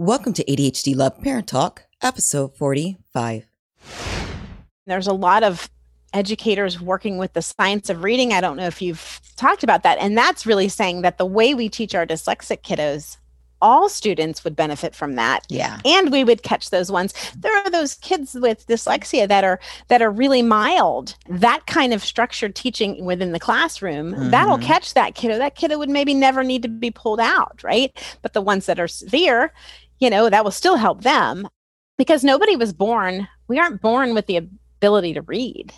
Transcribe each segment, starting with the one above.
Welcome to ADHD Love Parent Talk, episode 45. There's a lot of educators working with the science of reading. I don't know if you've talked about that. And that's really saying that the way we teach our dyslexic kiddos all students would benefit from that Yeah. and we would catch those ones there are those kids with dyslexia that are that are really mild that kind of structured teaching within the classroom that'll Mhm. catch that kiddo that kiddo would maybe never need to be pulled out right but the ones that are severe you know that will still help them because nobody was born we aren't born with the ability to read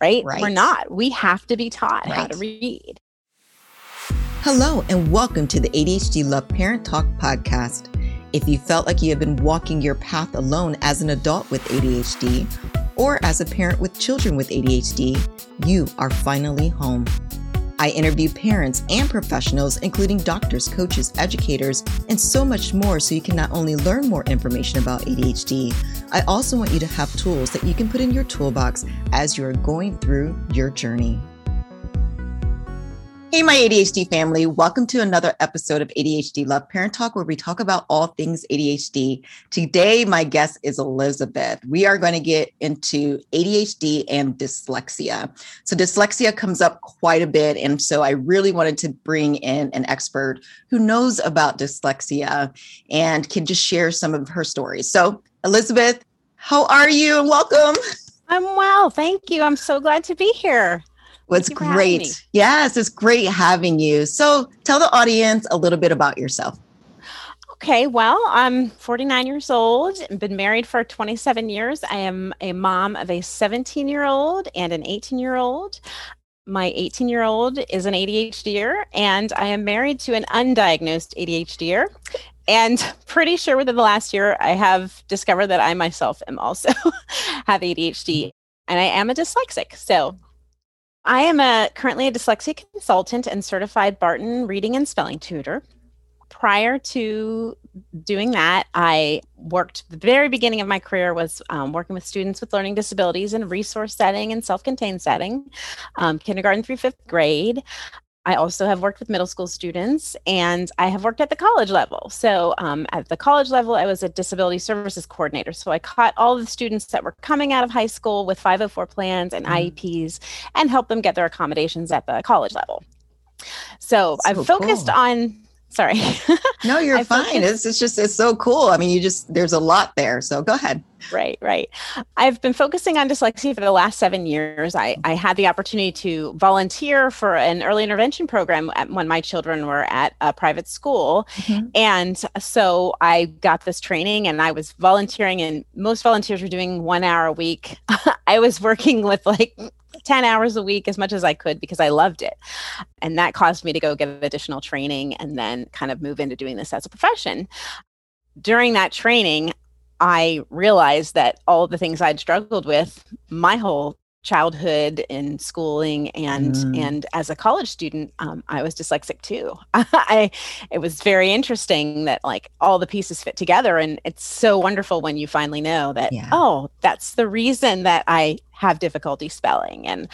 right, right. we're not we have to be taught how to read Hello, and welcome to the ADHD Love Parent Talk podcast. If you felt like you have been walking your path alone as an adult with ADHD or as a parent with children with ADHD, you are finally home. I interview parents and professionals, including doctors, coaches, educators, and so much more, so you can not only learn more information about ADHD, I also want you to have tools that you can put in your toolbox as you are going through your journey. Hey, my ADHD family. Welcome to another episode of ADHD Love Parent Talk, where we talk about all things ADHD. Today, my guest is Elizabeth. We are going to get into ADHD and dyslexia. So, dyslexia comes up quite a bit. And so, I really wanted to bring in an expert who knows about dyslexia and can just share some of her stories. So, Elizabeth, how are you? Welcome. i'm well thank you i'm so glad to be here Well, it's Thank you for having me. great. Yes, it's great having you. So tell the audience a little bit about yourself. Okay, well, I'm 49 years old, and been married for 27 years. I am a mom of a 17 year old and an 18 year old. My 18 year old is an ADHDer, and I am married to an undiagnosed ADHDer. And pretty sure within the last year, I have discovered that I myself am also have ADHD, and I am a dyslexic. So I am a currently a dyslexia consultant and certified Barton reading and spelling tutor prior to doing that, I worked the very beginning of my career was um, working with students with learning disabilities in resource setting and self-contained setting, um, kindergarten through fifth grade. I also have worked with middle school students and I have worked at the college level. So, um, at the college level, I was a disability services coordinator. So, I caught all the students that were coming out of high school with 504 plans and Mhm. IEPs and helped them get their accommodations at the college level. So, So I've focused cool. on, sorry. No, you're fine. focus- It's, it's just, it's so cool. I mean, you just, there's a lot there. So go ahead. Right, right. I've been focusing on dyslexia for the last seven years. I, I had the opportunity to volunteer for an early intervention program at, when my children were at a private school. Mm-hmm. And so I got this training and I was volunteering, and most volunteers were doing one hour a week. I was working with like 10 hours a week as much as I could because I loved it. And that caused me to go get additional training and then kind of move into doing this as a profession. During that training, I realized that all the things I'd struggled with my whole childhood and schooling and Mm. and as a college student um, i was dyslexic too i it was very interesting that like all the pieces fit together and it's so wonderful when you finally know that Yeah. oh that's the reason that i have difficulty spelling and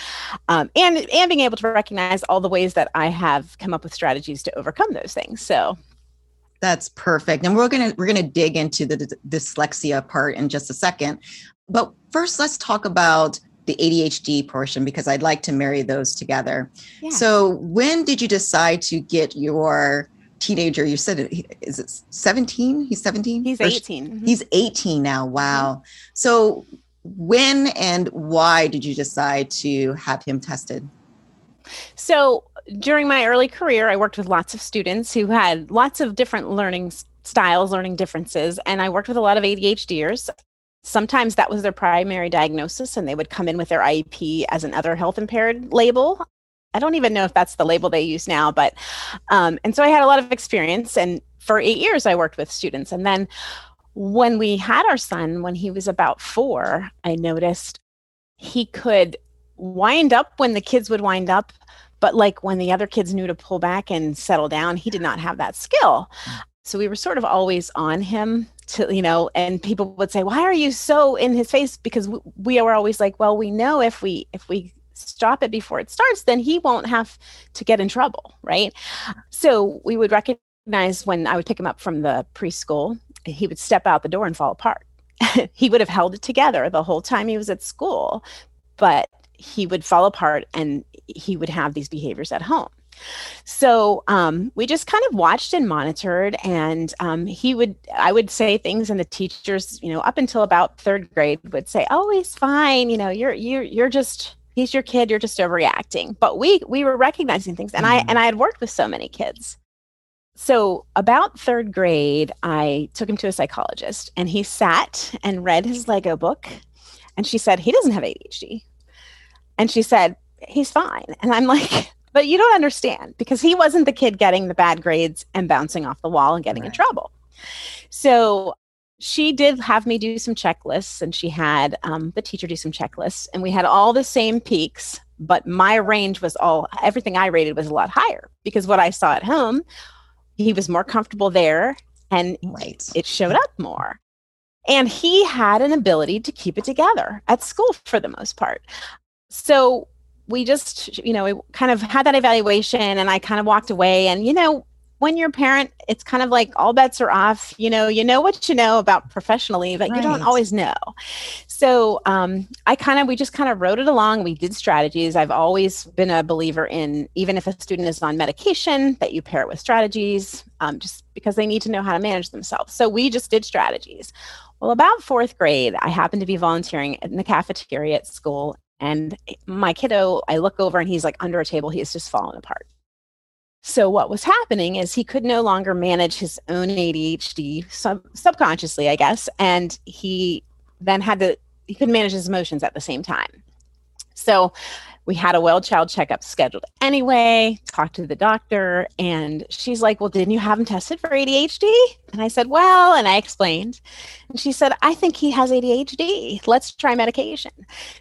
um, and and being able to recognize all the ways that i have come up with strategies to overcome those things so That's perfect. And we're going to, we're to dig into the d- dyslexia part in just a second. But first, let's talk about the ADHD portion because I'd like to marry those together. Yeah. So when did you decide to get your teenager? You said, is it 17? He's 17? he's Or- 18 Mhm. He's 18 now. Wow. So when and why did you decide to have him tested? So during my early career, I worked with lots of students who had lots of different learning styles, learning differences, and I worked with a lot of ADHDers. Sometimes that was their primary diagnosis, and they would come in with their IEP as an other health impaired label. I don't even know if that's the label they use now, but um, and so I had a lot of experience. And for eight years, I worked with students. And then when we had our son, when he was about four, I noticed he could wind up when the kids would wind up but like when the other kids knew to pull back and settle down he did not have that skill. Mm. So we were sort of always on him to you know and people would say why are you so in his face? Because we, we were always like well we know if we if we stop it before it starts then he won't have to get in trouble right? So we would recognize when i would pick him up from the preschool he would step out the door and fall apart. he would have held it together the whole time he was at school, but he would fall apart and he would have these behaviors at home. So um, we just kind of watched and monitored, and um, he would, I would say things, and the teachers, you know, up until about third grade, would say, "Oh, he's fine. You know, you're you're you're just he's your kid. You're just overreacting." But we we were recognizing things, and mm. I and I had worked with so many kids. So about third grade, I took him to a psychologist, and he sat and read his Lego book, and she said he doesn't have ADHD. And she said, he's fine. And I'm like, but you don't understand because he wasn't the kid getting the bad grades and bouncing off the wall and getting right. in trouble. So she did have me do some checklists and she had um, the teacher do some checklists and we had all the same peaks but my range was all everything i rated was a lot higher because what i saw at home he was more comfortable there and right. it showed up more and he had an ability to keep it together at school for the most part so we just you know we kind of had that evaluation and i kind of walked away and you know when you're a parent it's kind of like all bets are off. You know you know what you know about professionally but right. you don't always know. So um, i kind of we just kind of rode it along. We did strategies. I've always been a believer in even if a student is on medication that you pair it with strategies um, just because they need to know how to manage themselves. So we just did strategies. Well, about fourth grade, I happened to be volunteering in the cafeteria at school, and my kiddo, I look over and he's like under a table, he is just fallen apart. So, what was happening is he could no longer manage his own ADHD sub- subconsciously, I guess. And he then had to, he couldn't manage his emotions at the same time. So, we had a well child checkup scheduled anyway, talked to the doctor, and she's like, Well, didn't you have him tested for ADHD? And I said, Well, and I explained. And she said, I think he has ADHD. Let's try medication.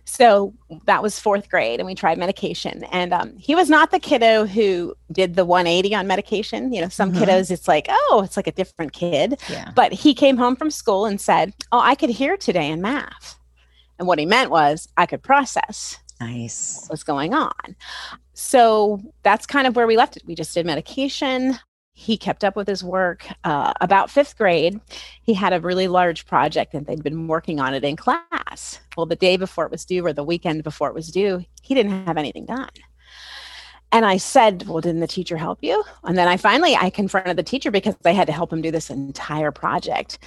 So that was fourth grade, and we tried medication. And um, he was not the kiddo who did the 180 on medication. You know, some mm-hmm. kiddos, it's like, Oh, it's like a different kid. Yeah. But he came home from school and said, Oh, I could hear today in math. And what he meant was, I could process Nice. What was going on? So that's kind of where we left it. We just did medication. He kept up with his work. Uh, about fifth grade, he had a really large project and they'd been working on it in class. Well, the day before it was due or the weekend before it was due, he didn't have anything done. And I said, Well, didn't the teacher help you? And then I finally I confronted the teacher because I had to help him do this entire project.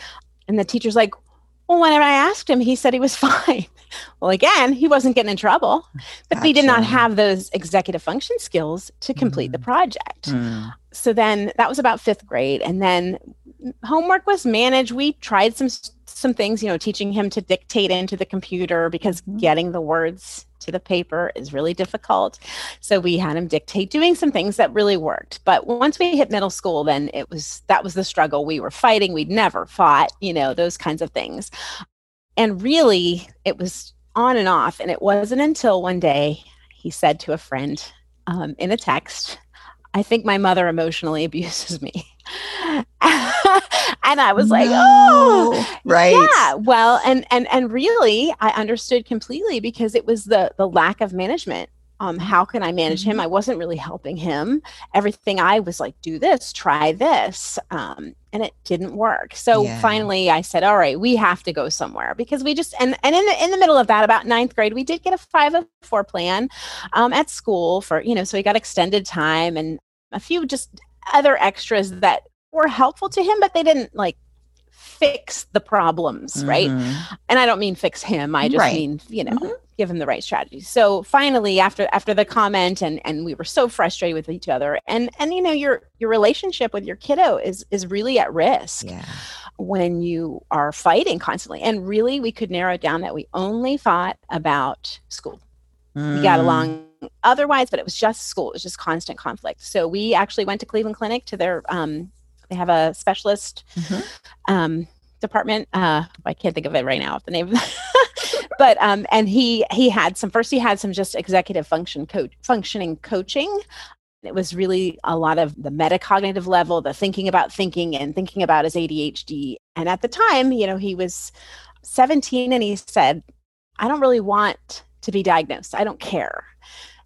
And the teacher's like, well, whenever I asked him, he said he was fine. well, again, he wasn't getting in trouble, but gotcha. he did not have those executive function skills to complete mm. the project. Mm. So then that was about fifth grade. And then homework was managed. We tried some some things, you know, teaching him to dictate into the computer because mm-hmm. getting the words to the paper is really difficult. So we had him dictate doing some things that really worked. But once we hit middle school, then it was that was the struggle. We were fighting. We'd never fought, you know, those kinds of things. And really, it was on and off. And it wasn't until one day he said to a friend um, in a text, I think my mother emotionally abuses me. and I was like, oh, right. Yeah. Well, and and and really I understood completely because it was the the lack of management. Um, how can I manage mm-hmm. him? I wasn't really helping him. Everything I was like, do this, try this. Um, and it didn't work. So yeah. finally I said, all right, we have to go somewhere because we just and and in the in the middle of that, about ninth grade, we did get a five of four plan um, at school for, you know, so we got extended time and a few just other extras that were helpful to him, but they didn't like fix the problems, mm-hmm. right? And I don't mean fix him. I just right. mean, you know, mm-hmm. give him the right strategy. So finally after after the comment and and we were so frustrated with each other and and you know your your relationship with your kiddo is is really at risk. Yeah. When you are fighting constantly. And really we could narrow it down that we only fought about school. Mm. We got mm. along otherwise, but it was just school. It was just constant conflict. So we actually went to Cleveland Clinic to their um, they have a specialist mm-hmm. um, department. Uh, I can't think of it right now. The name, but um, and he he had some first. He had some just executive function coach functioning coaching. It was really a lot of the metacognitive level, the thinking about thinking and thinking about his ADHD. And at the time, you know, he was 17 and he said, I don't really want to be diagnosed. I don't care.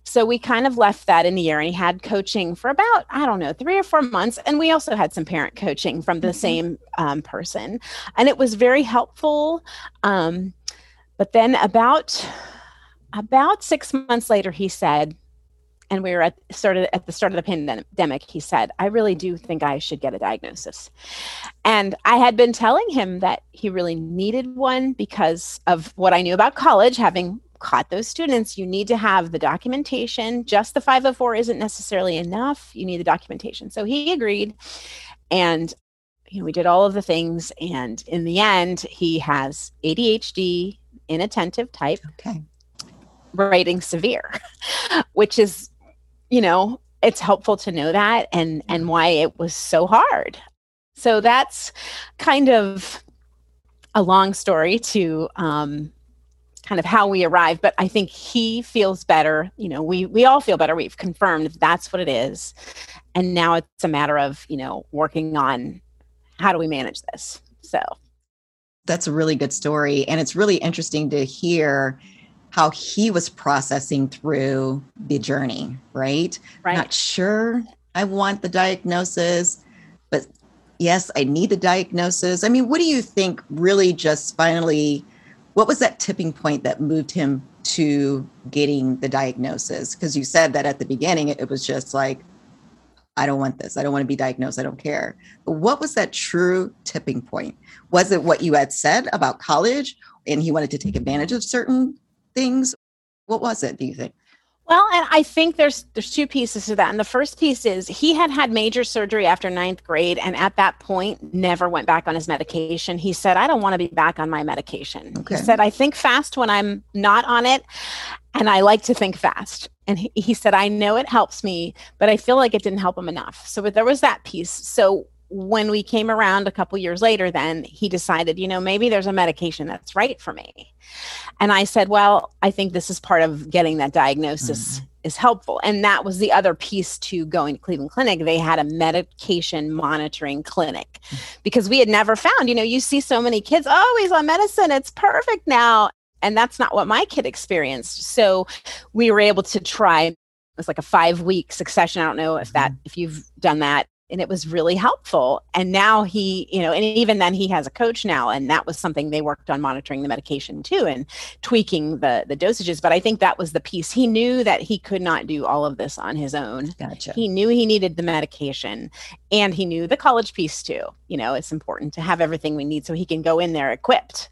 So we kind of left that in the year and he had coaching for about, I don't know, three or four months. And we also had some parent coaching from the mm-hmm. same um, person. And it was very helpful. Um, but then about about six months later, he said, and we were at started at the start of the pandemic he said i really do think i should get a diagnosis and i had been telling him that he really needed one because of what i knew about college having caught those students you need to have the documentation. Just the 504 isn't necessarily enough. You need the documentation. So he agreed and you know we did all of the things and in the end he has adhd inattentive type okay. rating severe which is you know, it's helpful to know that and and why it was so hard. So that's kind of a long story to um, kind of how we arrive but I think he feels better. You know, we we all feel better. We've confirmed that's what it is, and now it's a matter of you know working on how do we manage this. So that's a really good story, and it's really interesting to hear how he was processing through the journey, right? right? Not sure I want the diagnosis, but yes, I need the diagnosis. I mean, what do you think really just finally, what was that tipping point that moved him to getting the diagnosis? Because you said that at the beginning, it, was just like, I don't want this. I don't want to be diagnosed. I don't care. But what was that true tipping point? Was it what you had said about college and he wanted to take advantage of certain things? What was it, do you think? Well, and I think there's there's two pieces to that. And the first piece is he had had major surgery after ninth grade, and at that point, never went back on his medication. He said, "I don't want to be back on my medication." Okay. He said, "I think fast when I'm not on it, and I like to think fast." And he, he said, "I know it helps me, but I feel like it didn't help him enough." So there was that piece. So when we came around a couple years later, then he decided, you know, maybe there's a medication that's right for me. And I said, well, I think this is part of getting that diagnosis mm-hmm. is helpful. And that was the other piece to going to Cleveland Clinic. They had a medication monitoring clinic mm-hmm. because we had never found, you know, you see so many kids, oh, he's on medicine, it's perfect now. And that's not what my kid experienced. So we were able to try it was like a five week succession. I don't know if that mm-hmm. if you've done that and it was really helpful. And now he you know and even then he has a coach now and that was something they worked on monitoring the medication too and tweaking the the dosages. But i think that was the piece. He knew that he could not do all of this on his own. Gotcha. He knew he needed the medication and he knew the college piece too. You know it's important to have everything we need so he can go in there equipped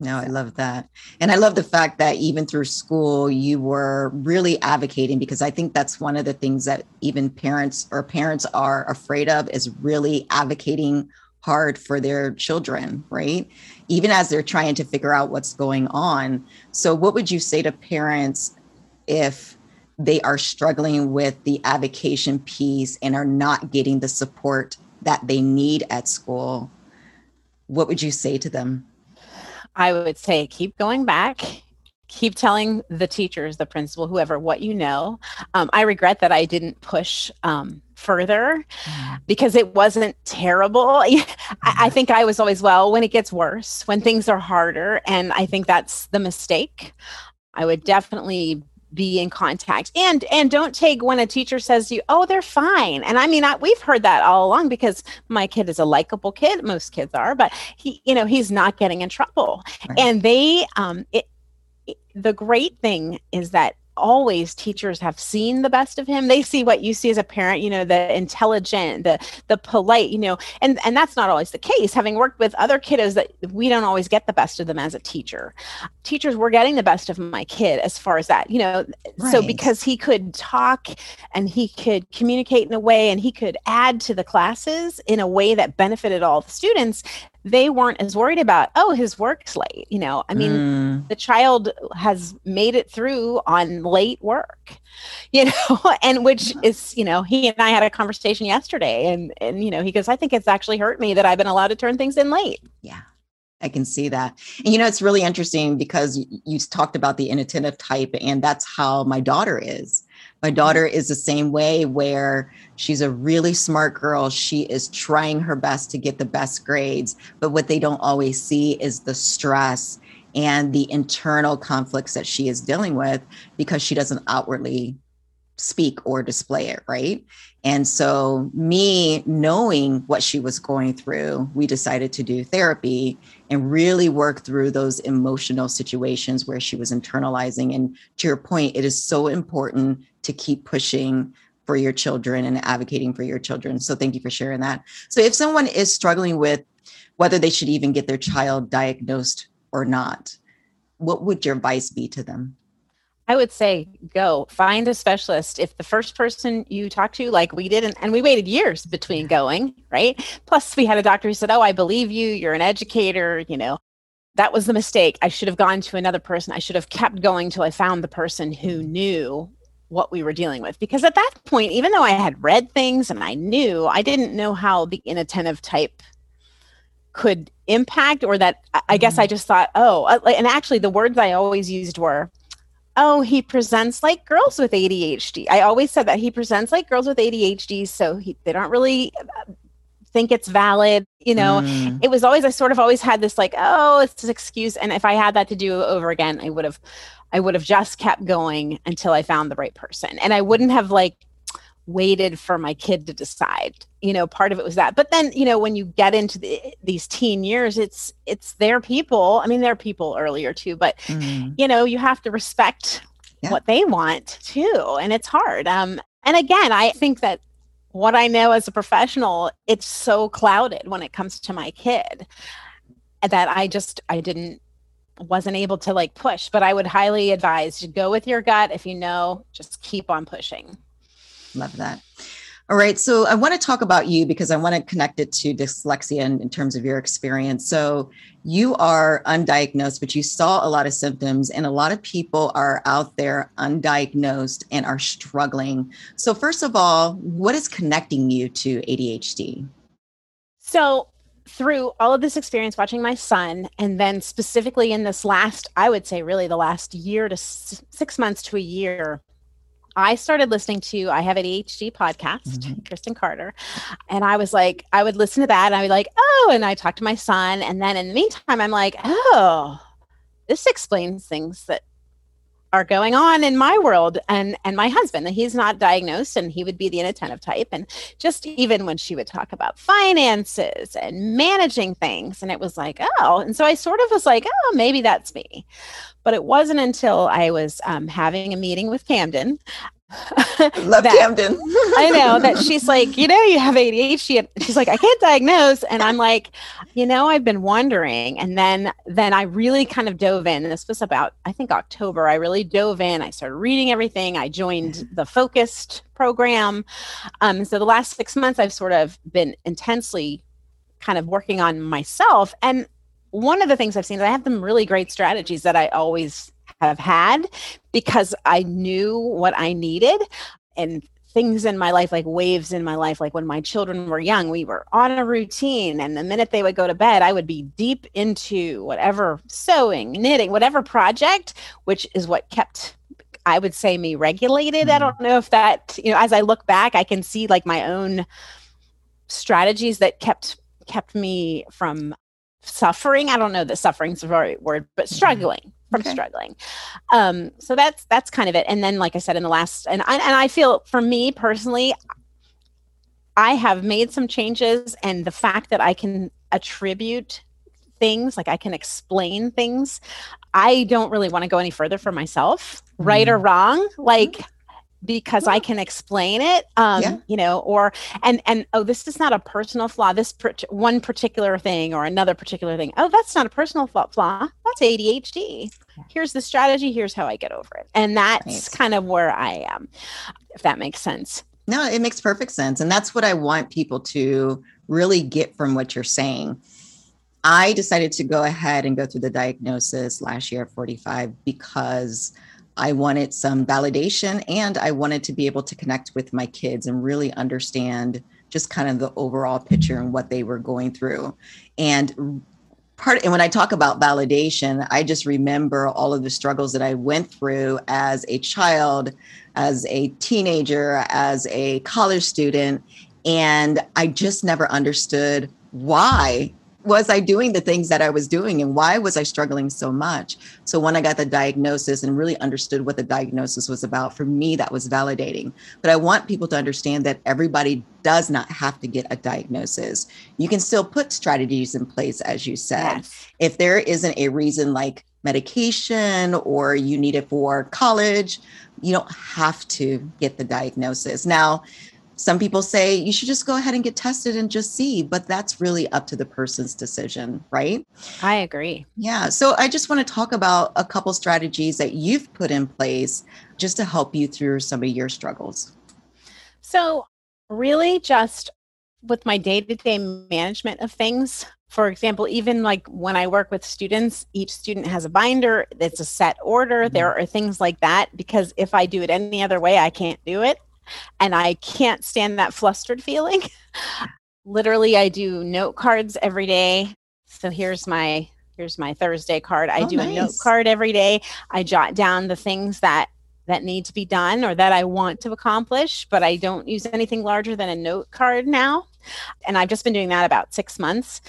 no, I love that. And I love the fact that even through school, you were really advocating because I think that's one of the things that even parents or parents are afraid of is really advocating hard for their children, right? Even as they're trying to figure out what's going on. So, what would you say to parents if they are struggling with the avocation piece and are not getting the support that they need at school? What would you say to them? I would say keep going back, keep telling the teachers, the principal, whoever, what you know. Um, I regret that I didn't push um, further mm-hmm. because it wasn't terrible. I, I, mm-hmm. think I was always, well, when it gets worse, when things are harder. And I think that's the mistake. I would definitely be in contact. And and don't take when a teacher says to you oh they're fine. And i mean I, we've heard that all along because my kid is a likable kid. Most kids are but he you know he's not getting in trouble. Right. and they um it, it, the great thing is that always teachers have seen the best of him. They see what you see as a parent you know the intelligent the the polite you know and and that's not always the case. Having worked with other kiddos that we don't always get the best of them as a teacher. Teachers were getting the best of my kid as far as that you know right. so because he could talk and he could communicate in a way and he could add to the classes in a way that benefited all the students they weren't as worried about oh his work's late you know i mean mm. the child has made it through on late work you know and which is you know he and i had a conversation yesterday and and you know he goes i think it's actually hurt me that i've been allowed to turn things in late yeah I can see that. And you know, it's really interesting because you, you talked about the inattentive type, and that's how my daughter is. My daughter is the same way, where she's a really smart girl. She is trying her best to get the best grades, but what they don't always see is the stress and the internal conflicts that she is dealing with because she doesn't outwardly speak or display it, right? And so, me knowing what she was going through, we decided to do therapy and really work through those emotional situations where she was internalizing. And to your point, it is so important to keep pushing for your children and advocating for your children. So, thank you for sharing that. So, if someone is struggling with whether they should even get their child diagnosed or not, what would your advice be to them? I would say go find a specialist. If the first person you talk to, like we did, and, and we waited years between going, right? Plus, we had a doctor who said, Oh, I believe you. You're an educator. You know, that was the mistake. I should have gone to another person. I should have kept going till I found the person who knew what we were dealing with. Because at that point, even though I had read things and I knew, I didn't know how the inattentive type could impact or that I guess I mm-hmm. just thought, oh, uh, and actually the words I always used were, oh, he presents like girls with ADHD. I always said that he presents like girls with ADHD, so he, they don't really uh, think it's valid. You know, mm. it was always I sort of always had this like, oh, it's an excuse. And if I had that to do over again, I would have, I would have just kept going until I found the right person, and I wouldn't have like waited for my kid to decide you know part of it was that but then you know when you get into the, these teen years it's it's their people i mean they're people earlier too but mm. you know you have to respect yeah. what they want too and it's hard um and again i think that what i know as a professional it's so clouded when it comes to my kid that i just i didn't wasn't able to like push. But i would highly advise to go with your gut. If you know just keep on pushing. Love that. All right. So I want to talk about you because I want to connect it to dyslexia in, in, terms of your experience. So you are undiagnosed, but you saw a lot of symptoms, and a lot of people are out there undiagnosed and are struggling. So, first of all, what is connecting you to ADHD? So, through all of this experience watching my son, and then specifically in this last, I would say, really the last year to six months to a year, I started listening to I Have an ADHD podcast, mm-hmm. Kristen Carter. And I was like, I would listen to that and I would be like, oh, and I talked to my son. And then in the meantime, I'm like, oh, this explains things that are going on in my world and and my husband he's not diagnosed and he would be the inattentive type and just even when she would talk about finances and managing things and it was like oh and so i sort of was like oh maybe that's me but it wasn't until I was um, having a meeting with Camden. Love that, Camden. I know that she's like, you know, you have ADHD. She's like, I can't diagnose, and I'm like, you know, I've been wondering. And then, then I really kind of dove in. And this was about, I think, October. I really dove in. I started reading everything. I joined the Focused program. Um, so the last six months, I've sort of been intensely kind of working on myself, and one of the things I've seen is I have some really great strategies that I always have had because I knew what I needed and things in my life like waves in my life like when my children were young we were on a routine and the minute they would go to bed i would be deep into whatever sewing knitting whatever project which is what kept i would say me regulated mm. i don't know if that you know as i look back i can see like my own strategies that kept kept me from suffering i don't know that suffering's the right word but mm-hmm. struggling from okay. struggling um so that's that's kind of it and then like i said in the last and I, and I feel for me personally i have made some changes and the fact that i can attribute things like i can explain things i don't really want to go any further for myself mm-hmm. right or wrong like mm-hmm because I can explain it, um, yeah. you know, or and and oh, this is not a personal flaw. This per- one particular thing or another particular thing. Oh, that's not a personal flaw. That's ADHD. Here's the strategy. Here's how I get over it, and that's nice. kind of where I am, if that makes sense. No, it makes perfect sense, and that's what I want people to really get from what you're saying. I decided to go ahead and go through the diagnosis last year at 45 because I wanted some validation and I wanted to be able to connect with my kids and really understand just kind of the overall picture and what they were going through. And part and when I talk about validation, I just remember all of the struggles that I went through as a child, as a teenager, as a college student and I just never understood why was I doing the things that I was doing and why was I struggling so much? So when I got the diagnosis and really understood what the diagnosis was about, for me, that was validating. But I want people to understand that everybody does not have to get a diagnosis. You can still put strategies in place, as you said. Yes. If there isn't a reason like medication or you need it for college, you don't have to get the diagnosis. Now, some people say you should just go ahead and get tested and just see, but that's really up to the person's decision, right? I agree. Yeah. So I just want to talk about a couple strategies that you've put in place just to help you through some of your struggles. So, really, just with my day to day management of things, for example, even like when I work with students, each student has a binder, it's a set order. Mm-hmm. There are things like that because if I do it any other way, I can't do it and I can't stand that flustered feeling. Literally, I do note cards every day. So here's my here's my Thursday card. I oh, do nice. a note card every day. I jot down the things that that need to be done or that I want to accomplish, but I don't use anything larger than a note card now. And I've just been doing that about 6 months.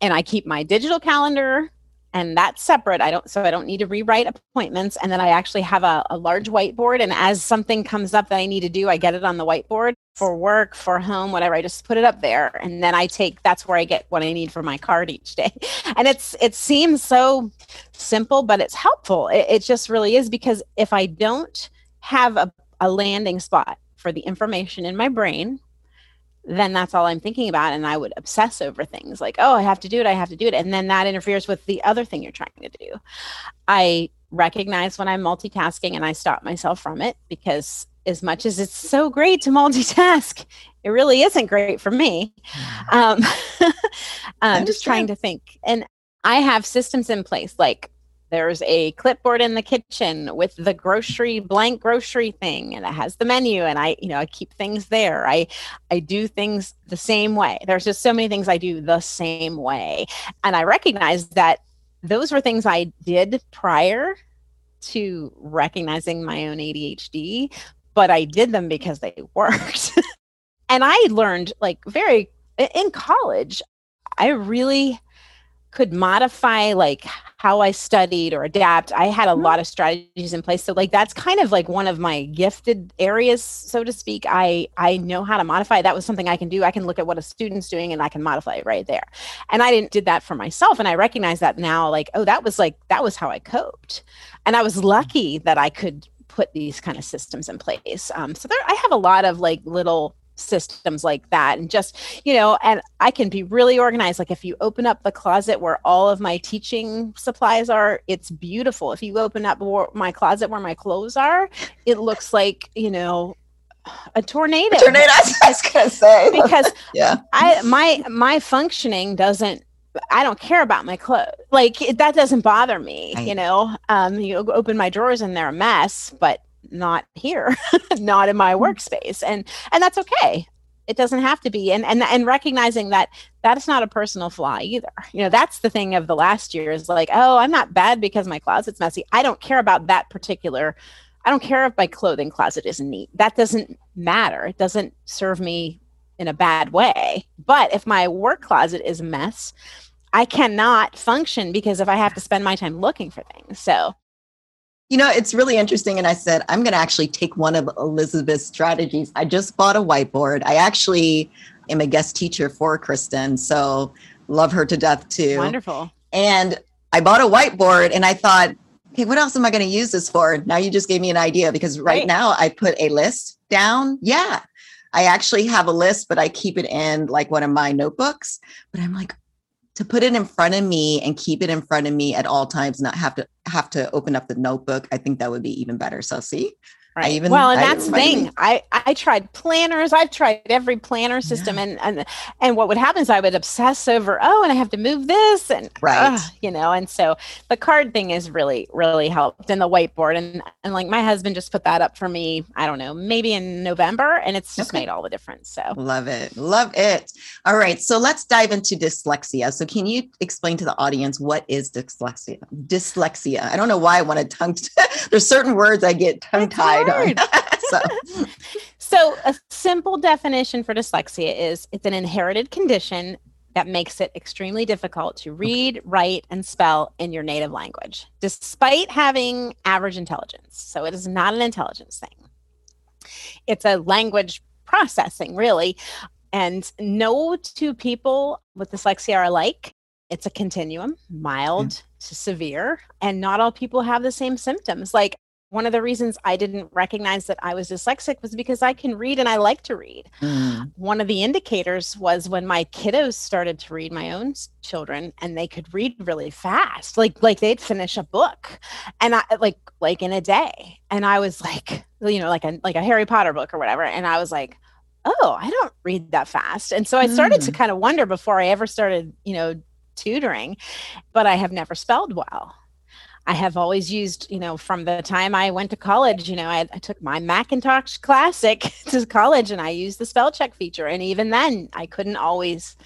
And I keep my digital calendar and that's separate. I don't so i don't need to rewrite appointments. And then i actually have a, a, large whiteboard and as something comes up that i need to do i get it on the whiteboard for work for home whatever. I just put it up there and then i take that's where i get what i need for my card each day. And it's it seems so simple but it's helpful. It, it just really is because if i don't have a, a landing spot for the information in my brain then that's all I'm thinking about. And I would obsess over things like, oh, I have to do it, I have to do it. And then that interferes with the other thing you're trying to do. I recognize when I'm multitasking and I stop myself from it because as much as it's so great to multitask, it really isn't great for me. Mm. Um, I'm just trying to think. And I have systems in place like there's a clipboard in the kitchen with the grocery blank grocery thing and it has the menu and i you know i keep things there. I i do things the same way. There's just so many things i do the same way. And i recognize that those were things i did prior to recognizing my own adhd but i did them because they worked. And i learned like very in college i really could modify like how I studied or adapt. I had a mm-hmm. lot of strategies in place. So like that's kind of like one of my gifted areas, so to speak. I I know how to modify. That was something I can do. I can look at what a student's doing and I can modify it right there. And I didn't did that for myself. And I recognize that now, like, oh, that was like that was how I coped. And I was lucky that I could put these kind of systems in place. Um, so there I have a lot of like little systems like that and just you know and i can be really organized like if you open up the closet where all of my teaching supplies are it's beautiful if you open up my closet where my clothes are it looks like you know a tornado. A tornado. I was gonna say because yeah, I my my functioning doesn't. I don't care about my clothes. Like it, that doesn't bother me. Right. You know, um, you open my drawers and they're a mess, but not here not in my hmm. workspace. And and that's okay. It doesn't have to be. And and and recognizing that that's not a personal flaw either. You know that's the thing of the last year is like oh i'm not bad because my closet's messy. I don't care about that particular i don't care if my clothing closet isn't neat. That doesn't matter. It doesn't serve me in a bad way. But if my work closet is a mess i cannot function because if i have to spend my time looking for things. So you know, it's really interesting. And I said, I'm going to actually take one of Elizabeth's strategies. I just bought a whiteboard. I actually am a guest teacher for Kristen. So love her to death too. Wonderful. And I bought a whiteboard and I thought, okay, what else am I going to use this for? Now you just gave me an idea because right, right now I put a list down. Yeah. I actually have a list, but I keep it in like one of my notebooks. But I'm like, to put it in front of me and keep it in front of me at all times, not have to have to open up the notebook, I think that would be even better. So see, Right. Even, well, and that's the thing. I, I tried planners. I've tried every planner system, yeah. and and and what would happen is I would obsess over, oh, and I have to move this, and right, uh, you know. And so the card thing is really really helped, and the whiteboard, and and like my husband just put that up for me. I don't know, maybe in November, and it's just okay. made all the difference. So love it, love it. All right, so let's dive into dyslexia. So can you explain to the audience what is dyslexia? Dyslexia. I don't know why I want to tongue. There's certain words I get tongue tied so. so, a simple definition for dyslexia is it's an inherited condition that makes it extremely difficult to read, write, and spell in your native language, despite having average intelligence. So it is not an intelligence thing. It's a language processing, really. And no two people with dyslexia are alike. It's a continuum, mild mm. to severe, and not all people have the same symptoms. Like one of the reasons I didn't recognize that I was dyslexic was because I can read and I like to read. Mm. One of the indicators was when my kiddos started to read my own children and they could read really fast. Like like they'd finish a book and I like like in a day. And I was like, you know, like a like a Harry Potter book or whatever and I was like, "Oh, I don't read that fast." And so I started mm. to kind of wonder before I ever started, you know, tutoring, but I have never spelled well. I have always used, you know, from the time I went to college, you know, I, I, took my Macintosh Classic to college and I used the spell check feature. And even then, I couldn't always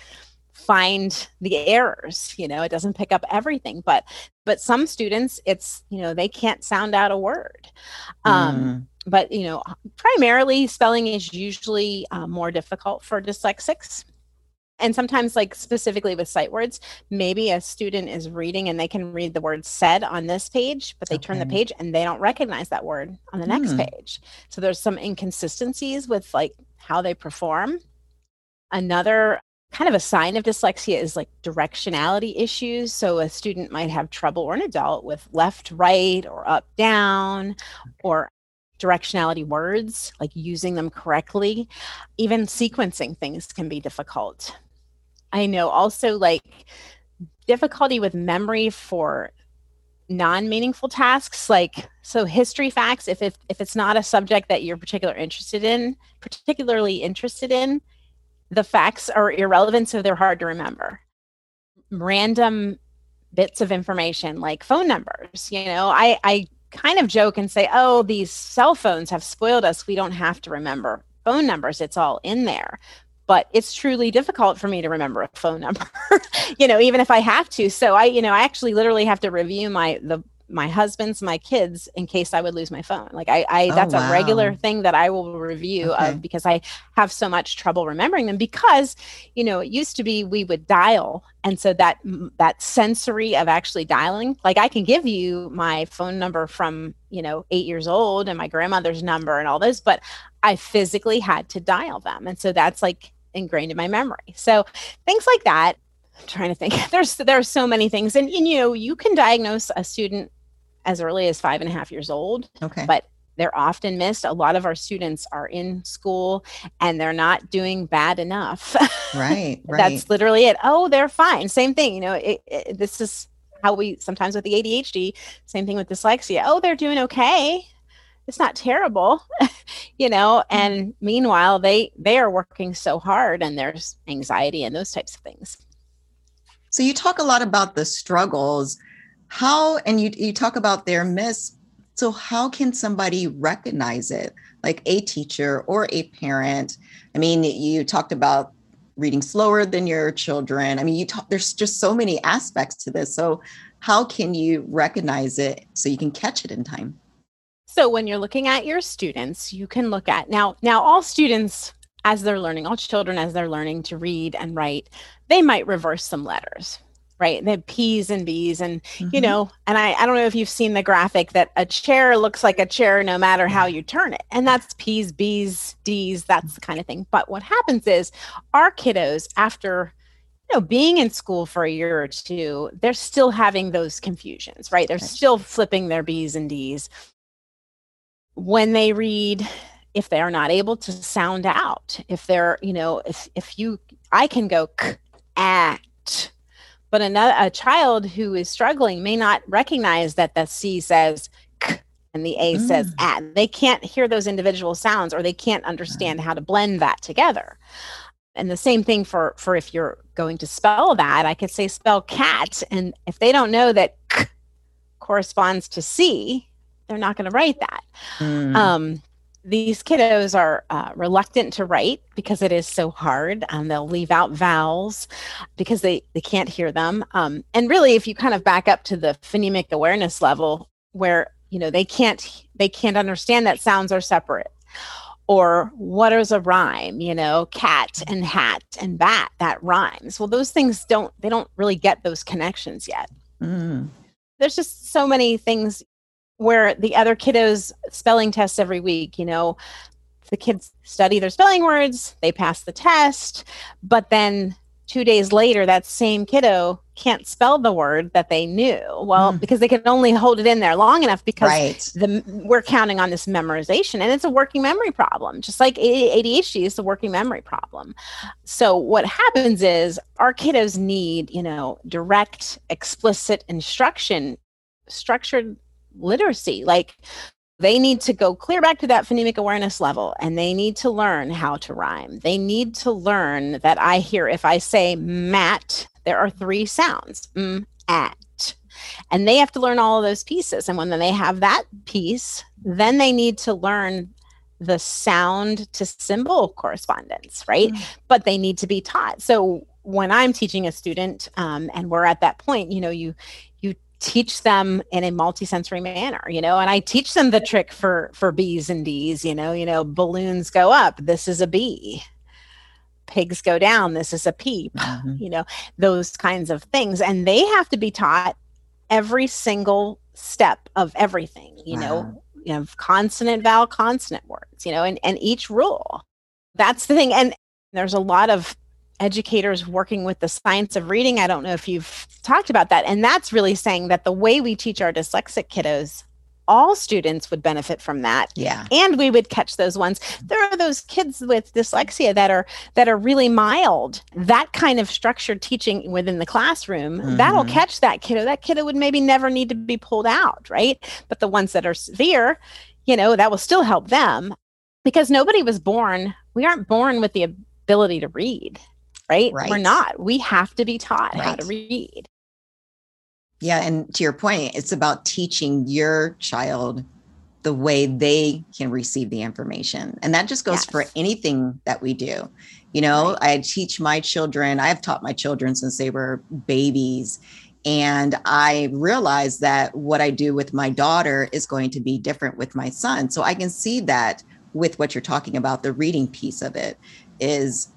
find the errors you know it doesn't pick up everything but but some students it's you know they can't sound out a word um mm. but you know primarily spelling is usually uh, more difficult for dyslexics and sometimes like specifically with sight words maybe a student is reading and they can read the word said on this page but they okay. turn the page and they don't recognize that word on the next hmm. page. So there's some inconsistencies with like how they perform. Another kind of a sign of dyslexia is like directionality issues. So a student might have trouble or an adult with left right or up down or directionality words like using them correctly. Even sequencing things can be difficult I know. Also like difficulty with memory for non-meaningful tasks like so history facts if, if if it's not a subject that you're particularly interested in particularly interested in the facts are irrelevant so they're hard to remember. Random bits of information like phone numbers you know? I i kind of joke and say oh these cell phones have spoiled us. We don't have to remember phone numbers. It's all in there but it's truly difficult for me to remember a phone number you know even if i have to so i you know i actually literally have to review my the my husband's my kids in case i would lose my phone like i, I oh, that's wow. a regular thing that i will review okay. of because i have so much trouble remembering them because you know it used to be we would dial and so that that sensory of actually dialing like i can give you my phone number from you know eight years old and my grandmother's number and all those but i physically had to dial them and so that's like ingrained in my memory. So things like that. I'm trying to think. There's there are so many things, and, and you know you can diagnose a student as early as five and a half years old. Okay, but they're often missed. A lot of our students are in school and they're not doing bad enough. Right. right. That's literally it. Oh, they're fine. Same thing. You know, it, it, this is how we sometimes with the ADHD, same thing with dyslexia. Oh, they're doing okay it's not terrible you know mm-hmm. and meanwhile they they are working so hard and there's anxiety and those types of things. So you talk a lot about the struggles. How and you you talk about their miss. So how can somebody recognize it? Like a teacher or a parent? I mean you talked about reading slower than your children. I mean you talk there's just so many aspects to this. So how can you recognize it so you can catch it in time so when you're looking at your students, you can look at now, now all students as they're learning, all children as they're learning to read and write, they might reverse some letters, right? The P's and B's and mm-hmm. you know, and I, I don't know if you've seen the graphic that a chair looks like a chair no matter how you turn it. And that's P's, B's, D's, that's the kind of thing. But what happens is our kiddos after you know being in school for a year or two they're still having those confusions right they're still flipping their b's and d's when they read if they're not able to sound out if they're you know if if you i can go at but another a child who is struggling may not recognize that the c says k and the a mm. says at they can't hear those individual sounds or they can't understand how to blend that together and the same thing for for if you're going to spell that i could say spell cat and if they don't know that k corresponds to c they're not going to write that. Mm. Um, these kiddos are uh, reluctant to write because it is so hard and they'll leave out vowels because they, they can't hear them um, and really if you kind of back up to the phonemic awareness level where you know they can't they can't understand that sounds are separate or what is a rhyme you know cat and hat and bat that rhymes well those things don't they don't really get those connections yet mm. there's just so many things where the other kiddos spelling tests every week you know the kids study their spelling words they pass the test but then two days later that same kiddo can't spell the word that they knew well mm. because they can only hold it in there long enough because right. the, we're counting on this memorization and it's a working memory problem just like adhd is a working memory problem so what happens is our kiddos need you know direct explicit instruction structured literacy like they need to go clear back to that phonemic awareness level and they need to learn how to rhyme. They need to learn that I hear if I say mat, there are three sounds mm, at. And they have to learn all of those pieces. And when they have that piece, then they need to learn the sound to symbol correspondence, right? Mm. But they need to be taught. So when I'm teaching a student um, and we're at that point, you know, you teach them in a multisensory manner you know and i teach them the trick for for b's and d's you know you know balloons go up this is a b pigs go down this is a peep mm-hmm. you know those kinds of things and they have to be taught every single step of everything you wow. know you know consonant vowel consonant words you know and and each rule that's the thing and there's a lot of educators working with the science of reading. I don't know if you've talked about that. And that's really saying that the way we teach our dyslexic kiddos, all students would benefit from that. Yeah. And we would catch those ones. There are those kids with dyslexia that are that are really mild. That kind of structured teaching within the classroom, mm-hmm. that'll catch that kiddo. That kiddo would maybe never need to be pulled out, right? But the ones that are severe, you know, that will still help them because nobody was born, we aren't born with the ability to read right? right. We're not. We have to be taught right. how to read. Yeah. And to your point, it's about teaching your child the way they can receive the information. And that just goes yes. for anything that we do. You know, right. I teach my children, I have taught my children since they were babies. And I realize that what I do with my daughter is going to be different with my son. So I can see that with what you're talking about, the reading piece of it is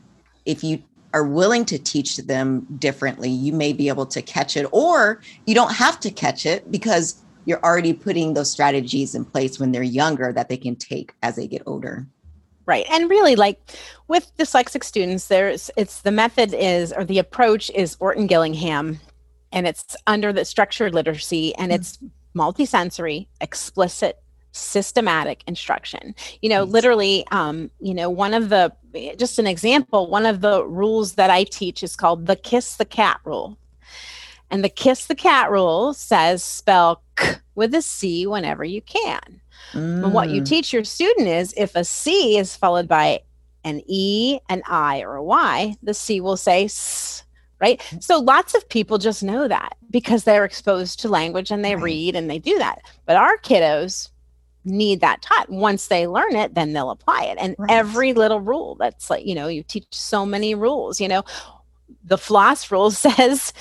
if you are willing to teach them differently, you may be able to catch it, or you don't have to catch it because you're already putting those strategies in place when they're younger that they can take as they get older. Right. And really like with dyslexic students, there's it's the method is or the approach is Orton Gillingham and it's under the structured literacy and mm-hmm. it's multisensory, explicit, systematic instruction you know literally um, you know one of the just an example one of the rules that i teach is called the kiss the cat rule and the kiss the cat rule says spell k with a c whenever you can mm. and what you mm. teach your student is if a c is followed by an e an i or a y the c will say s right so lots of people just know that because they're exposed to language and they right. read and they do that but our kiddos need that taught. Once they learn it, then they'll apply it. And right. every little rule that's like, you know, you teach so many rules, you know, the floss rule says,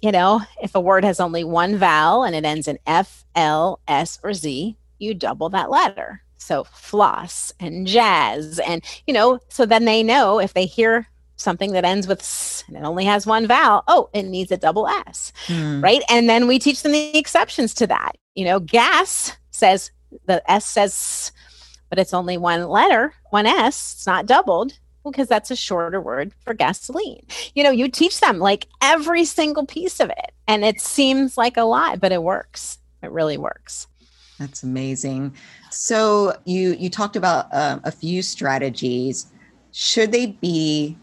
you know, if a word has only one vowel and it ends in F, L, S, or Z, you double that letter. So floss and jazz. And, you know, so then they know if they hear something that ends with s and it only has one vowel, oh, it needs a double S, hmm. right? And then we teach them the exceptions to that. You know, gas says the S says, but it's only one letter, one S, it's not doubled because that's a shorter word for gasoline. You know, you teach them like every single piece of it, and it seems like a lot, but it works. It really works. That's amazing. So you you talked about uh, a few strategies. Should they be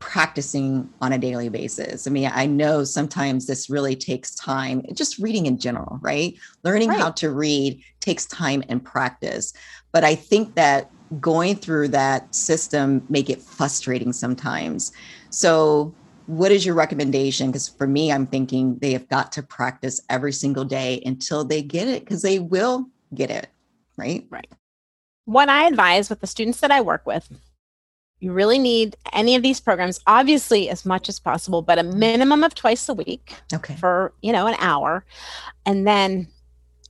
practicing on a daily basis. I mean, I know sometimes this really takes time, just reading in general, right? Learning right. how to read takes time and practice. But I think that going through that system make it frustrating sometimes. So what is your recommendation? Because for me, I'm thinking they have got to practice every single day until they get it, because they will get it, right? Right. What I advise with the students that I work with you really need any of these programs obviously as much as possible but a minimum of twice a week okay. for you know an hour. And then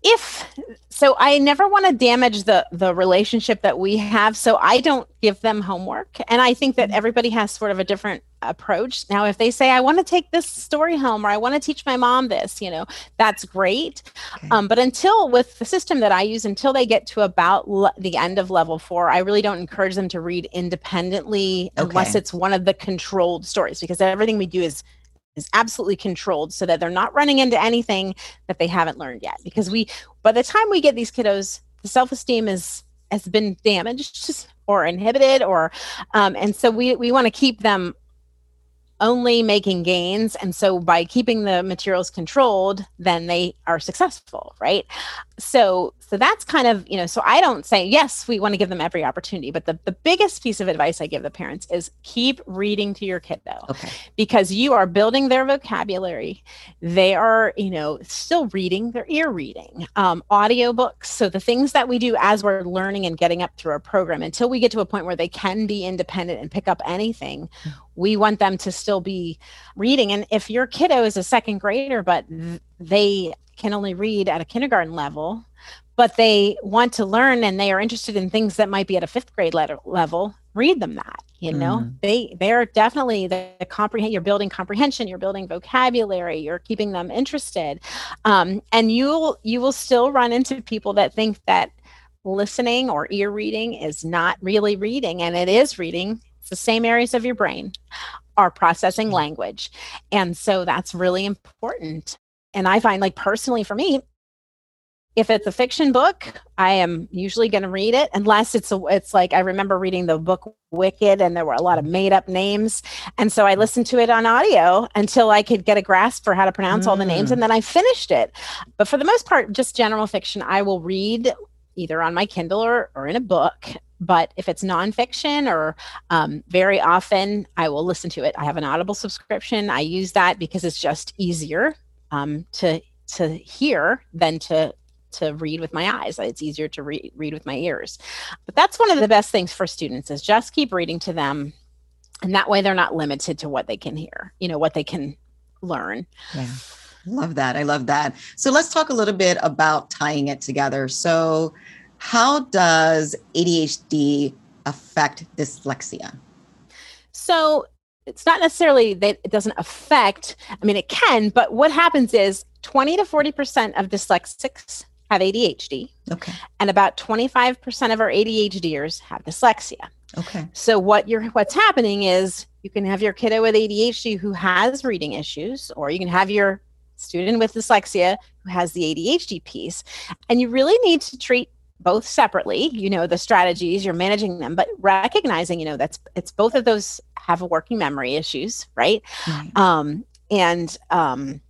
if so i never want to damage the the relationship that we have so i don't give them homework. And i think that mm-hmm. everybody has sort of a different approach now if they say i want to take this story home or i want to teach my mom this you know that's great okay. um, but until with the system that i use until they get to about le- the end of level four i really don't encourage them to read independently okay. unless it's one of the controlled stories because everything we do is is absolutely controlled so that they're not running into anything that they haven't learned yet because we by the time we get these kiddos the self-esteem is has been damaged or inhibited or um, and so we we want to keep them only making gains. And so by keeping the materials controlled then they are successful right so so that's kind of you know so i don't say yes we want to give them every opportunity but the, the biggest piece of advice i give the parents is keep reading to your kiddo okay. because you are building their vocabulary they are you know still reading their ear reading um, audiobooks so the things that we do as we're learning and getting up through our program until we get to a point where they can be independent and pick up anything mm-hmm. we want them to still be reading and if your kiddo is a second grader but they can only read at a kindergarten level, but they want to learn and they are interested in things that might be at a fifth grade level, read them that. You know, mm. they they're definitely the, the comprehend. You're building comprehension. You're building vocabulary. You're keeping them interested, um, and you'll you will still run into people that think that listening or ear reading is not really reading, and it is reading. It's the same areas of your brain are processing mm. language, and so that's really important and I find like personally for me, if it's a fiction book, I am usually going to read it unless it's a, it's like I remember reading the book Wicked and there were a lot of made up names and so I listened to it on audio until I could get a grasp for how to pronounce mm. all the names mm. and then I finished it. But for the most part just general fiction I will read either on my Kindle or, or in a book but if it's nonfiction or um, very often I will listen to it. I have an Audible subscription. I use that because it's just easier um, to to hear than to to read with my eyes. It's easier to re- read with my ears. But that's one of the best things for students is just keep reading to them, and that way they're not limited to what they can hear. You know what they can learn. Yeah. Love that. I love that. So let's talk a little bit about tying it together. So, how does ADHD affect dyslexia? So, it's not necessarily that it doesn't affect, I mean, it can, but what happens is 20 to 40% of dyslexics have ADHD. Okay. And about 25% of our ADHDers have dyslexia. Okay. So what you're what's happening is you can have your kiddo with ADHD who has reading issues, or you can have your student with dyslexia who has the ADHD piece. And you really need to treat both separately you know the strategies you're managing them but recognizing you know that's it's both of those have a working memory issues right, right. um and um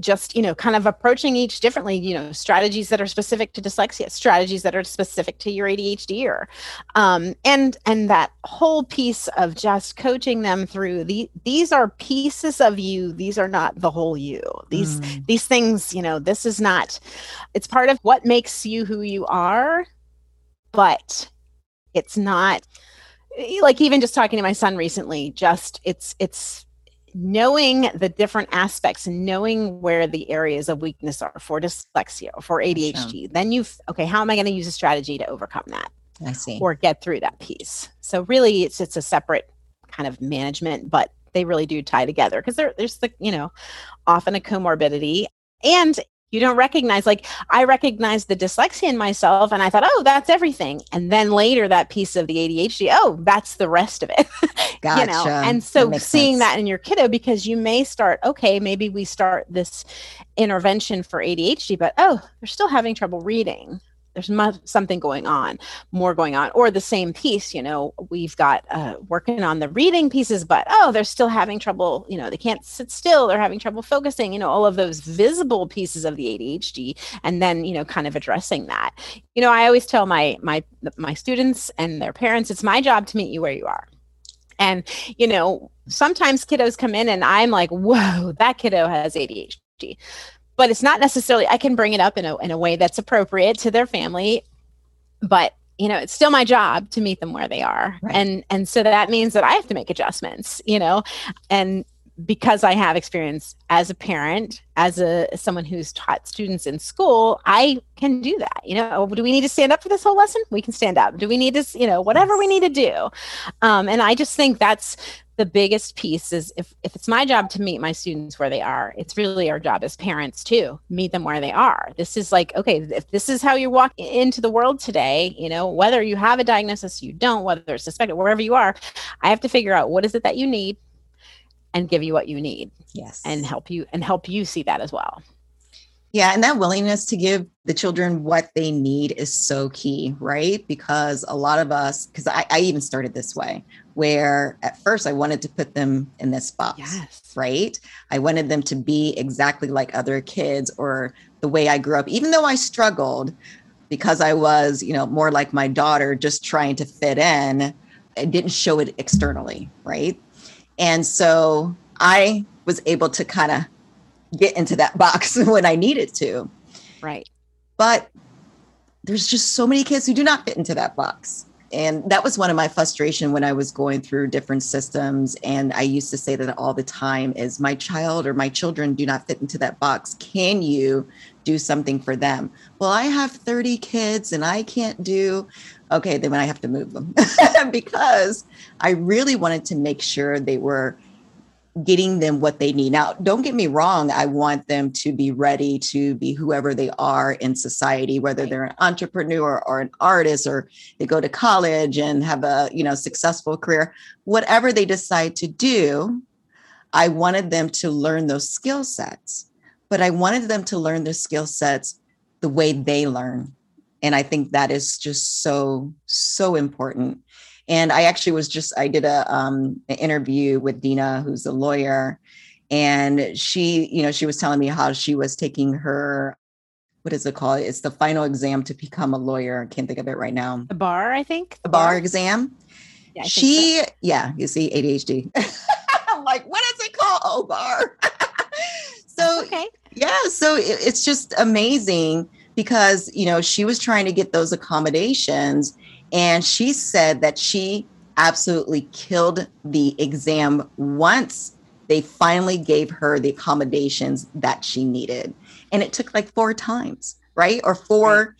just you know kind of approaching each differently you know strategies that are specific to dyslexia strategies that are specific to your adhd or um, and and that whole piece of just coaching them through the these are pieces of you these are not the whole you these mm. these things you know this is not it's part of what makes you who you are but it's not like even just talking to my son recently just it's it's knowing the different aspects and knowing where the areas of weakness are for dyslexia or for ADHD, then you've okay, how am I going to use a strategy to overcome that? I see. Or get through that piece. So really it's it's a separate kind of management, but they really do tie together because there, there's the, you know, often a comorbidity. And you don't recognize like i recognized the dyslexia in myself and i thought oh that's everything and then later that piece of the adhd oh that's the rest of it gotcha. you know and so that seeing sense. that in your kiddo because you may start okay maybe we start this intervention for adhd but oh they're still having trouble reading there's something going on more going on or the same piece you know we've got uh, working on the reading pieces but oh they're still having trouble you know they can't sit still they're having trouble focusing you know all of those visible pieces of the adhd and then you know kind of addressing that. You know i always tell my my my students and their parents it's my job to meet you where you are. And you know sometimes kiddos come in and i'm like whoa that kiddo has adhd but it's not necessarily i can bring it up in a, in a way that's appropriate to their family but you know it's still my job to meet them where they are right. and and so that means that i have to make adjustments you know and because I have experience as a parent, as a as someone who's taught students in school, I can do that. You know, do we need to stand up for this whole lesson? We can stand up. Do we need to, you know, whatever we need to do? Um, and I just think that's the biggest piece is if, if it's my job to meet my students where they are it's really our job as parents too meet them where they are this is like okay if this is how you walk into the world today you know whether you have a diagnosis you don't whether it's suspected wherever you are i have to figure out what is it that you need and give you what you need. Yes. And help you and help you see that as well. Yeah, and that willingness to give the children what they need is so key, right? Because a lot of us, because I, I, even started this way, where at first I wanted to put them in this box, yes. right? I wanted them to be exactly like other kids or the way I grew up, even though I struggled because I was, you know, more like my daughter, just trying to fit in. I didn't show it externally, right? And so I was able to kind of get into that box when I needed to. Right. But there's just so many kids who do not fit into that box. And that was one of my frustration when I was going through different systems. And I used to say that all the time is my child or my children do not fit into that box. Can you do something for them? Well, I have 30 kids and I can't do okay, then I have to move them because I really wanted to make sure they were getting them what they need. Now, don't get me wrong, I want them to be ready to be whoever they are in society, whether they're an entrepreneur or an artist or they go to college and have a, you know, successful career. Whatever they decide to do, I wanted them to learn those skill sets. But I wanted them to learn their skill sets the way they learn and i think that is just so so important. And i actually was just i did a um an interview with dina who's a lawyer. And she you know she was telling me how she was taking her what is it called? It's the final exam to become a lawyer. I can't think of it right now. The bar i think? The bar, bar exam? Yeah, she so. yeah you see adhd i'm like what is it called? Oh bar. So okay. yeah so it, it's just amazing because you know she was trying to get those accommodations and she said that she absolutely killed the exam once they finally gave her the accommodations that she needed and it took like four times right or four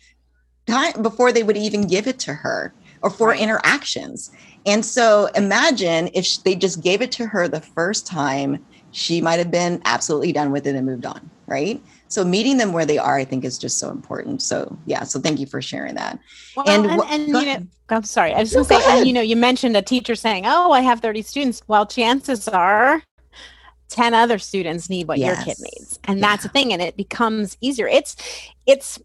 right. time before they would even give it to her or four right. interactions and so imagine if they just gave it to her the first time she might have been absolutely done with it and moved on right so meeting them where they are i think is just so important so yeah so thank you for sharing that well, and, and, and you know i'm sorry i was going to say and, you know you mentioned a teacher saying oh i have 30 students well chances are 10 other students need what yes. your kid needs and yeah. that's the thing and it becomes easier it's it's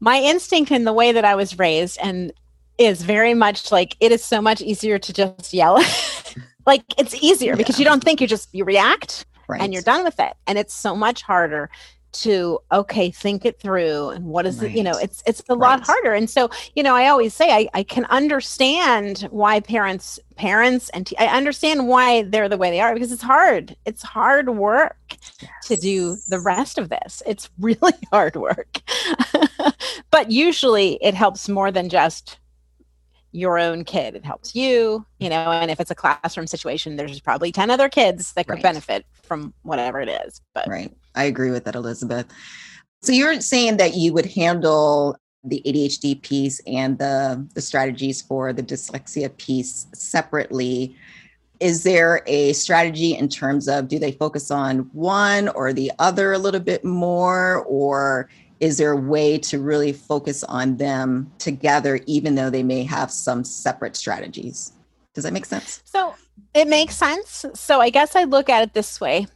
my instinct in the way that i was raised and is very much like it is so much easier to just yell like it's easier yeah. because you don't think you just you react right. and you're done with it and it's so much harder to okay think it through and what is right. it you know it's it's a lot harder. And so you know i always say i, I can understand why parents parents and t- I understand why they're the way they are because it's hard. It's hard work yes. to do the rest of this. It's really hard work. But usually it helps more than just your own kid. It helps you, you know, and if it's a classroom situation, there's probably 10 other kids that could right. benefit from whatever it is. But right. I agree with that, Elizabeth. So you're saying that you would handle the ADHD piece and the, the strategies for the dyslexia piece separately. Is there a strategy in terms of do they focus on one or the other a little bit more? Or is there a way to really focus on them together, even though they may have some separate strategies? Does that make sense? So it makes sense. So I guess I look at it this way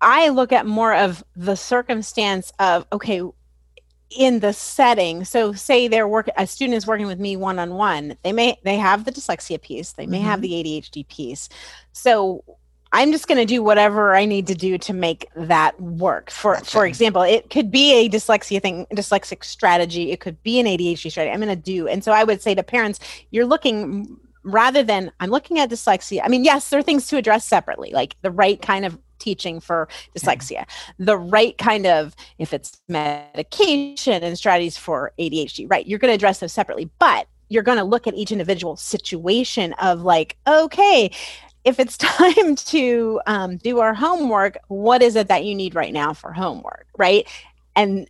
I look at more of the circumstance of, okay, in the setting so say they're work a student is working with me one on one they may they have the dyslexia piece they may mm-hmm. have the adhd piece so I'm just going to do whatever I need to do to make that work. For gotcha. for example, it could be a dyslexia thing, dyslexic strategy. It could be an ADHD strategy. I'm going to do. And so I would say to parents, you're looking rather than I'm looking at dyslexia. I mean, yes, there are things to address separately, like the right kind of teaching for dyslexia, the right kind of if it's medication and strategies for ADHD, right? You're going to address those separately, but you're going to look at each individual situation of like, okay, if it's time to um, do our homework, what is it that you need right now for homework, right? And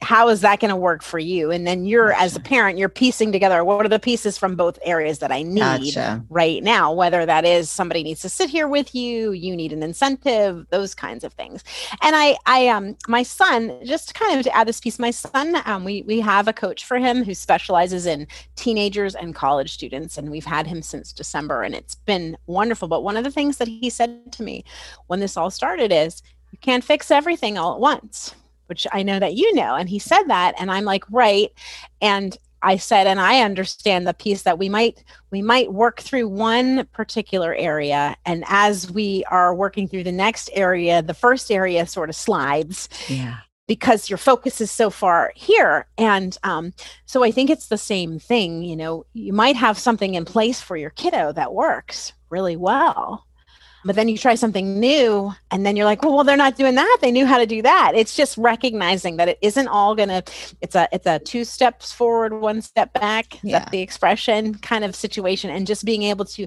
how is that going to work for you and then you're gotcha. as a parent you're piecing together what are the pieces from both areas that i need gotcha. right now whether that is somebody needs to sit here with you you need an incentive those kinds of things and i i um my son just kind of to add this piece my son um we we have a coach for him who specializes in teenagers and college students and we've had him since december and it's been wonderful but one of the things that he said to me when this all started is you can't fix everything all at once which I know that you know. And he said that, and I'm like, right. And I said, and I understand the piece that we might we might work through one particular area, and as we are working through the next area, the first area sort of slides. Yeah. Because your focus is so far here. And um, so I think it's the same thing. You know, you might have something in place for your kiddo that works really well but then you try something new and then you're like well, well they're not doing that they knew how to do that it's just recognizing that it isn't all gonna it's a it's a two steps forward one step back yeah. the expression kind of situation and just being able to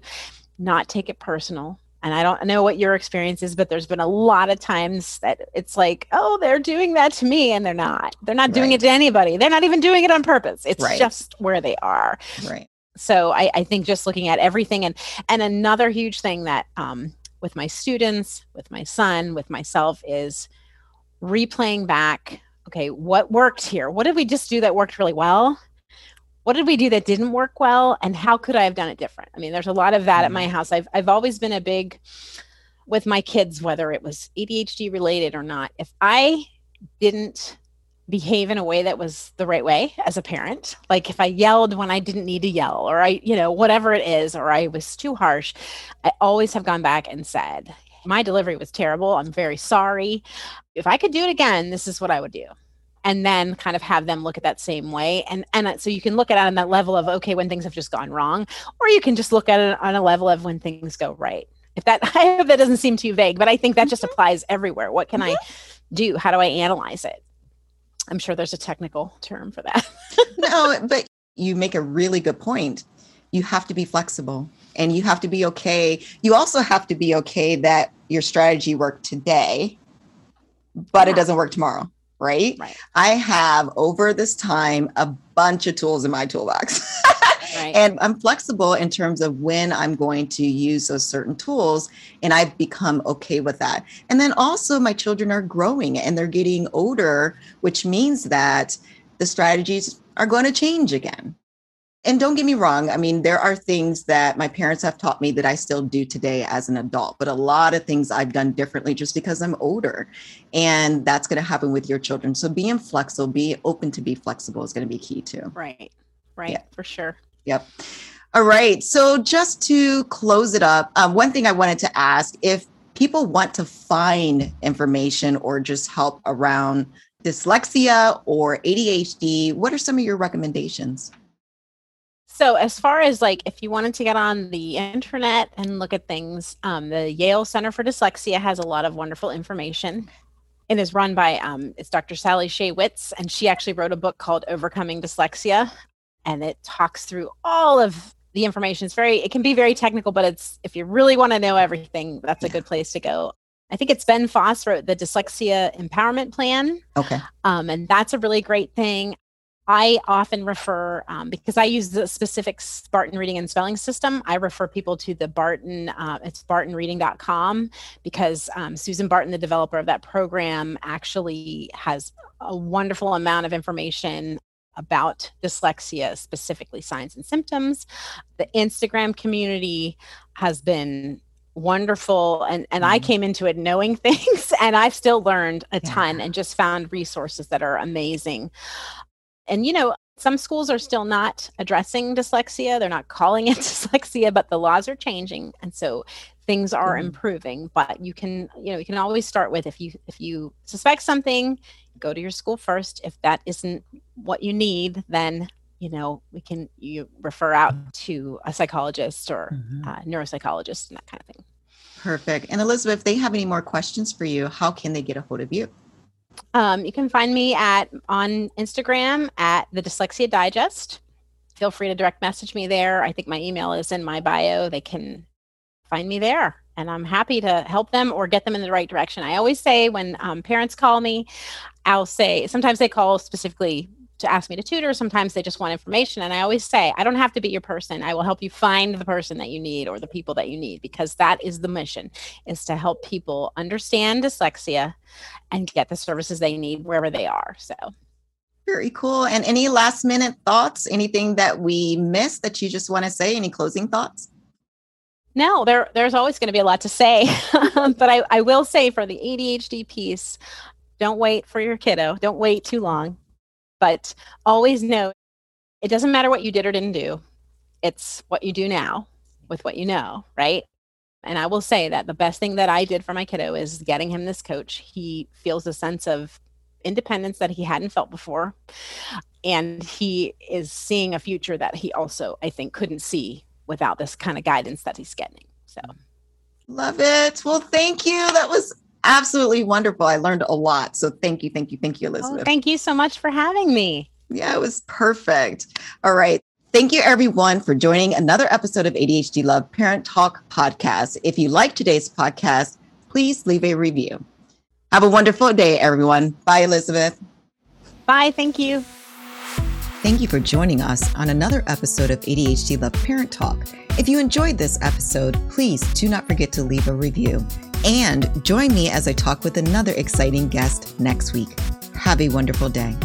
not take it personal and I don't know what your experience is, but there's been a lot of times that it's like, oh, they're doing that to me, and they're not. They're not doing right. it to anybody. They're not even doing it on purpose. It's right. just where they are. Right. So I, I, think just looking at everything, and and another huge thing that um, with my students, with my son, with myself is replaying back okay, what worked here? What did we just do that worked really well? What did we do that didn't work well? And how could I have done it different? I mean, there's a lot of that mm-hmm. at my mm-hmm. house. I've, I've always been a big, with my kids, whether it was ADHD related or not, if I didn't behave in a way that was the right way as a parent. Like if i yelled when i didn't need to yell or i you know whatever it is or i was too harsh i always have gone back and said my delivery was terrible. I'm very sorry. If i could do it again this is what i would do. And then kind of have them look at that same way. And and so you can look at it on that level of okay when things have just gone wrong or you can just look at it on a level of when things go right. If that i hope that doesn't seem too vague but i think that just mm-hmm. applies everywhere. What can i do? How do i analyze it I'm sure there's a technical term for that. no, but you make a really good point. You have to be flexible and you have to be okay. You also have to be okay that your strategy worked today, but yeah. it doesn't work tomorrow. Right? right? I have over this time a bunch of tools in my toolbox. Right. And I'm flexible in terms of when I'm going to use those certain tools. And I've become okay with that. And then also, my children are growing and they're getting older, which means that the strategies are going to change again. And don't get me wrong, I mean, there are things that my parents have taught me that I still do today as an adult, but a lot of things I've done differently just because I'm older. And that's going to happen with your children. So being flexible, be open to be flexible is going to be key too. Right. Right. Yeah. For sure. Yep. All right. So just to close it up, um, one thing I wanted to ask if people want to find information or just help around dyslexia or ADHD, what are some of your recommendations? So, as far as like if you wanted to get on the internet and look at things, um, the Yale Center for Dyslexia has a lot of wonderful information. It is run by um, it's Dr. Sally Shaywitz, and she actually wrote a book called Overcoming Dyslexia and it talks through all of the information. It's very, it can be very technical, but it's if you really want to know everything, that's a good place to go. I think it's Ben Foss wrote the Dyslexia Empowerment Plan. Okay. Um, and that's a really great thing. I often refer, um, because I use the specific Barton reading and spelling system, I refer people to the Barton, uh, it's bartonreading.com, because um, Susan Barton, the developer of that program, actually has a wonderful amount of information about dyslexia, specifically signs and symptoms. The Instagram community has been wonderful and and mm-hmm. I came into it knowing things and I've still learned a yeah. ton and just found resources that are amazing. And you know, some schools are still not addressing dyslexia. They're not calling it dyslexia, but the laws are changing and so things are mm-hmm. improving, but you can you know, you can always start with if you if you suspect something, go to your school first. If that isn't what you need, then you know we can you refer out mm-hmm. to a psychologist or mm-hmm. a neuropsychologist and that kind of thing. Perfect. And Elizabeth, if they have any more questions for you, how can they get a hold of you? Um, you can find me at on Instagram at the Dyslexia Digest. Feel free to direct message me there. I think my email is in my bio. They can find me there and I'm happy to help them or get them in the right direction. I always say when um, parents call me, I'll say sometimes they call specifically to ask me to tutor. Sometimes they just want information. And I always say, I don't have to be your person. I will help you find the person that you need or the people that you need because that is the mission is to help people understand dyslexia and get the services they need wherever they are. So very cool. And any last minute thoughts? Anything that we missed that you just want to say? Any closing thoughts? No, there there's always going to be a lot to say. but I, I will say for the ADHD piece, don't wait for your kiddo. Don't wait too long. But always know it doesn't matter what you did or didn't do. It's what you do now with what you know, right? And I will say that the best thing that I did for my kiddo is getting him this coach. He feels a sense of independence that he hadn't felt before. And he is seeing a future that he also, I think, couldn't see without this kind of guidance that he's getting. So love it. Well, thank you. That was absolutely wonderful. I learned a lot. So thank you, thank you, thank you, oh, Elizabeth. Oh, thank you so much for having me. Yeah, it was perfect. All right. Thank you, everyone, for joining another episode of ADHD Love Parent Talk podcast. If you like today's podcast, please leave a review. Have a wonderful day, everyone. Bye, Elizabeth. Bye. Thank you. Thank you for joining us on another episode of ADHD Love Parent Talk. If you enjoyed this episode, please do not forget to leave a review and join me as I talk with another exciting guest next week. Have a wonderful day.